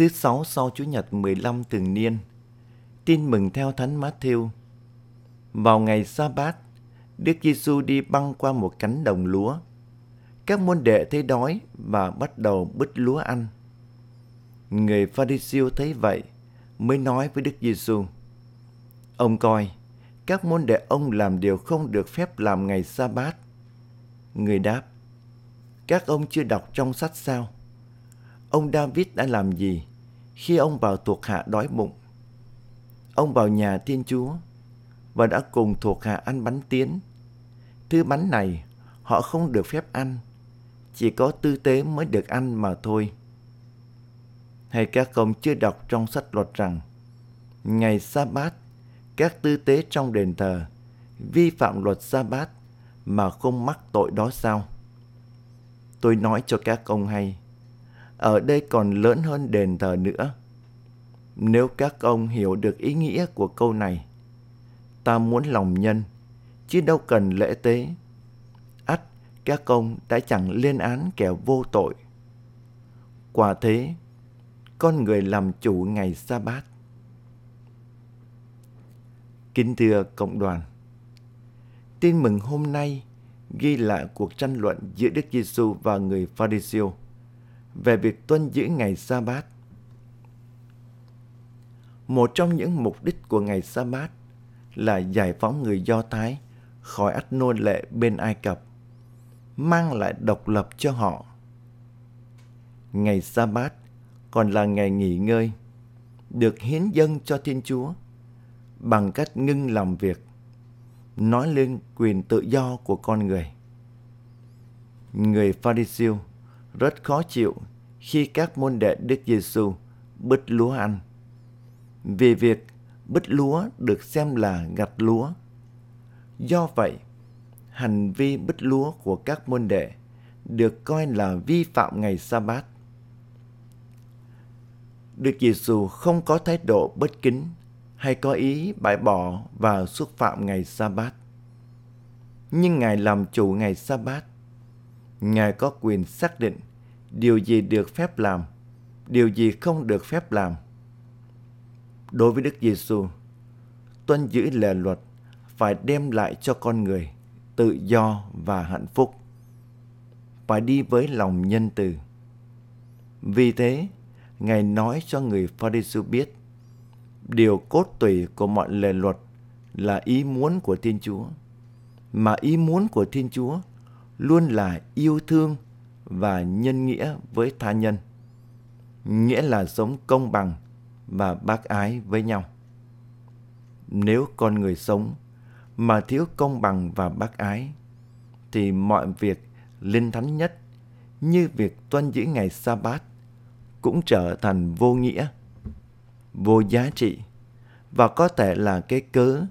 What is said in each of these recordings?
Thứ sáu sau Chủ nhật 15 thường niên, tin mừng theo Thánh Matthew. Vào ngày sa bát, Đức Giêsu đi băng qua một cánh đồng lúa. Các môn đệ thấy đói và bắt đầu bứt lúa ăn. Người Pharisêu thấy vậy mới nói với Đức Giêsu: Ông coi, các môn đệ ông làm điều không được phép làm ngày sa bát. Người đáp: Các ông chưa đọc trong sách sao? Ông David đã làm gì khi ông vào thuộc hạ đói bụng? Ông vào nhà Thiên Chúa và đã cùng thuộc hạ ăn bánh tiến. Thứ bánh này họ không được phép ăn, chỉ có tư tế mới được ăn mà thôi. Hay các ông chưa đọc trong sách luật rằng ngày sa bát các tư tế trong đền thờ vi phạm luật sa bát mà không mắc tội đó sao? Tôi nói cho các ông hay, ở đây còn lớn hơn đền thờ nữa. Nếu các ông hiểu được ý nghĩa của câu này, ta muốn lòng nhân, chứ đâu cần lễ tế. ắt các ông đã chẳng lên án kẻ vô tội. Quả thế, con người làm chủ ngày sa bát. Kính thưa cộng đoàn, tin mừng hôm nay ghi lại cuộc tranh luận giữa Đức Giêsu và người Pharisêu về việc tuân giữ ngày sa bát. Một trong những mục đích của ngày sa bát là giải phóng người Do Thái khỏi ách nô lệ bên Ai Cập, mang lại độc lập cho họ. Ngày sa bát còn là ngày nghỉ ngơi, được hiến dâng cho Thiên Chúa bằng cách ngưng làm việc, nói lên quyền tự do của con người. Người Pharisêu rất khó chịu khi các môn đệ Đức Giêsu bứt lúa ăn. Vì việc bứt lúa được xem là gặt lúa. Do vậy, hành vi bứt lúa của các môn đệ được coi là vi phạm ngày sa bát. Đức Giêsu không có thái độ bất kính hay có ý bãi bỏ và xúc phạm ngày sa bát. Nhưng Ngài làm chủ ngày sa bát. Ngài có quyền xác định điều gì được phép làm, điều gì không được phép làm. Đối với Đức Giêsu, tuân giữ lề luật phải đem lại cho con người tự do và hạnh phúc. Phải đi với lòng nhân từ. Vì thế, Ngài nói cho người Pharisee biết điều cốt tủy của mọi lề luật là ý muốn của Thiên Chúa. Mà ý muốn của Thiên Chúa luôn là yêu thương và nhân nghĩa với tha nhân. Nghĩa là sống công bằng và bác ái với nhau. Nếu con người sống mà thiếu công bằng và bác ái, thì mọi việc linh thánh nhất như việc tuân giữ ngày sa bát cũng trở thành vô nghĩa vô giá trị và có thể là cái cớ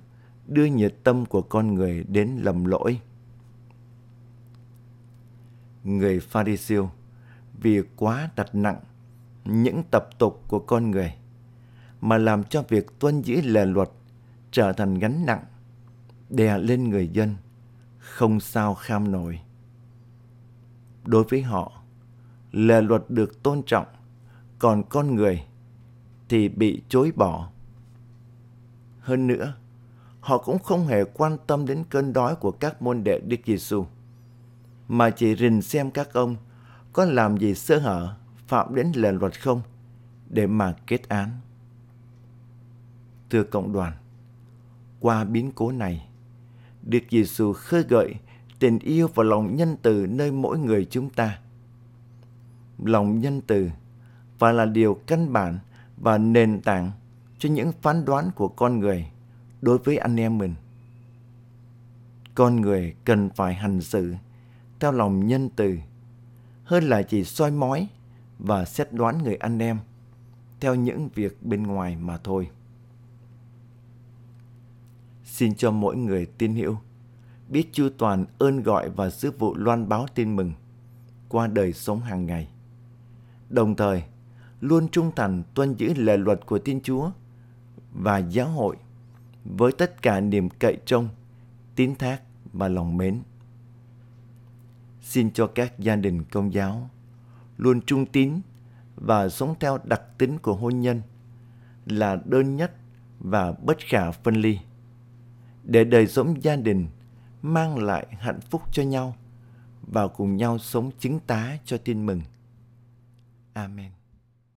đưa nhiệt tâm của con người đến lầm lỗi. Người Pharisêu vì quá đặt nặng những tập tục của con người mà làm cho việc tuân giữ lề luật trở thành gánh nặng đè lên người dân không sao kham nổi. Đối với họ, lề luật được tôn trọng, còn con người thì bị chối bỏ. Hơn nữa, họ cũng không hề quan tâm đến cơn đói của các môn đệ Đức Giêsu, mà chỉ rình xem các ông có làm gì sơ hở phạm đến lề luật không để mà kết án. Thưa cộng đoàn, qua biến cố này, Đức Giêsu khơi gợi tình yêu và lòng nhân từ nơi mỗi người chúng ta. Lòng nhân từ và là điều căn bản và nền tảng cho những phán đoán của con người đối với anh em mình. Con người cần phải hành xử theo lòng nhân từ hơn là chỉ soi mói và xét đoán người anh em theo những việc bên ngoài mà thôi. Xin cho mỗi người tin hiểu biết chu toàn ơn gọi và sứ vụ loan báo tin mừng qua đời sống hàng ngày. Đồng thời, luôn trung thành tuân giữ lề luật của Thiên Chúa và giáo hội với tất cả niềm cậy trông, tín thác và lòng mến. Xin cho các gia đình công giáo luôn trung tín và sống theo đặc tính của hôn nhân là đơn nhất và bất khả phân ly để đời sống gia đình mang lại hạnh phúc cho nhau và cùng nhau sống chứng tá cho tin mừng. Amen.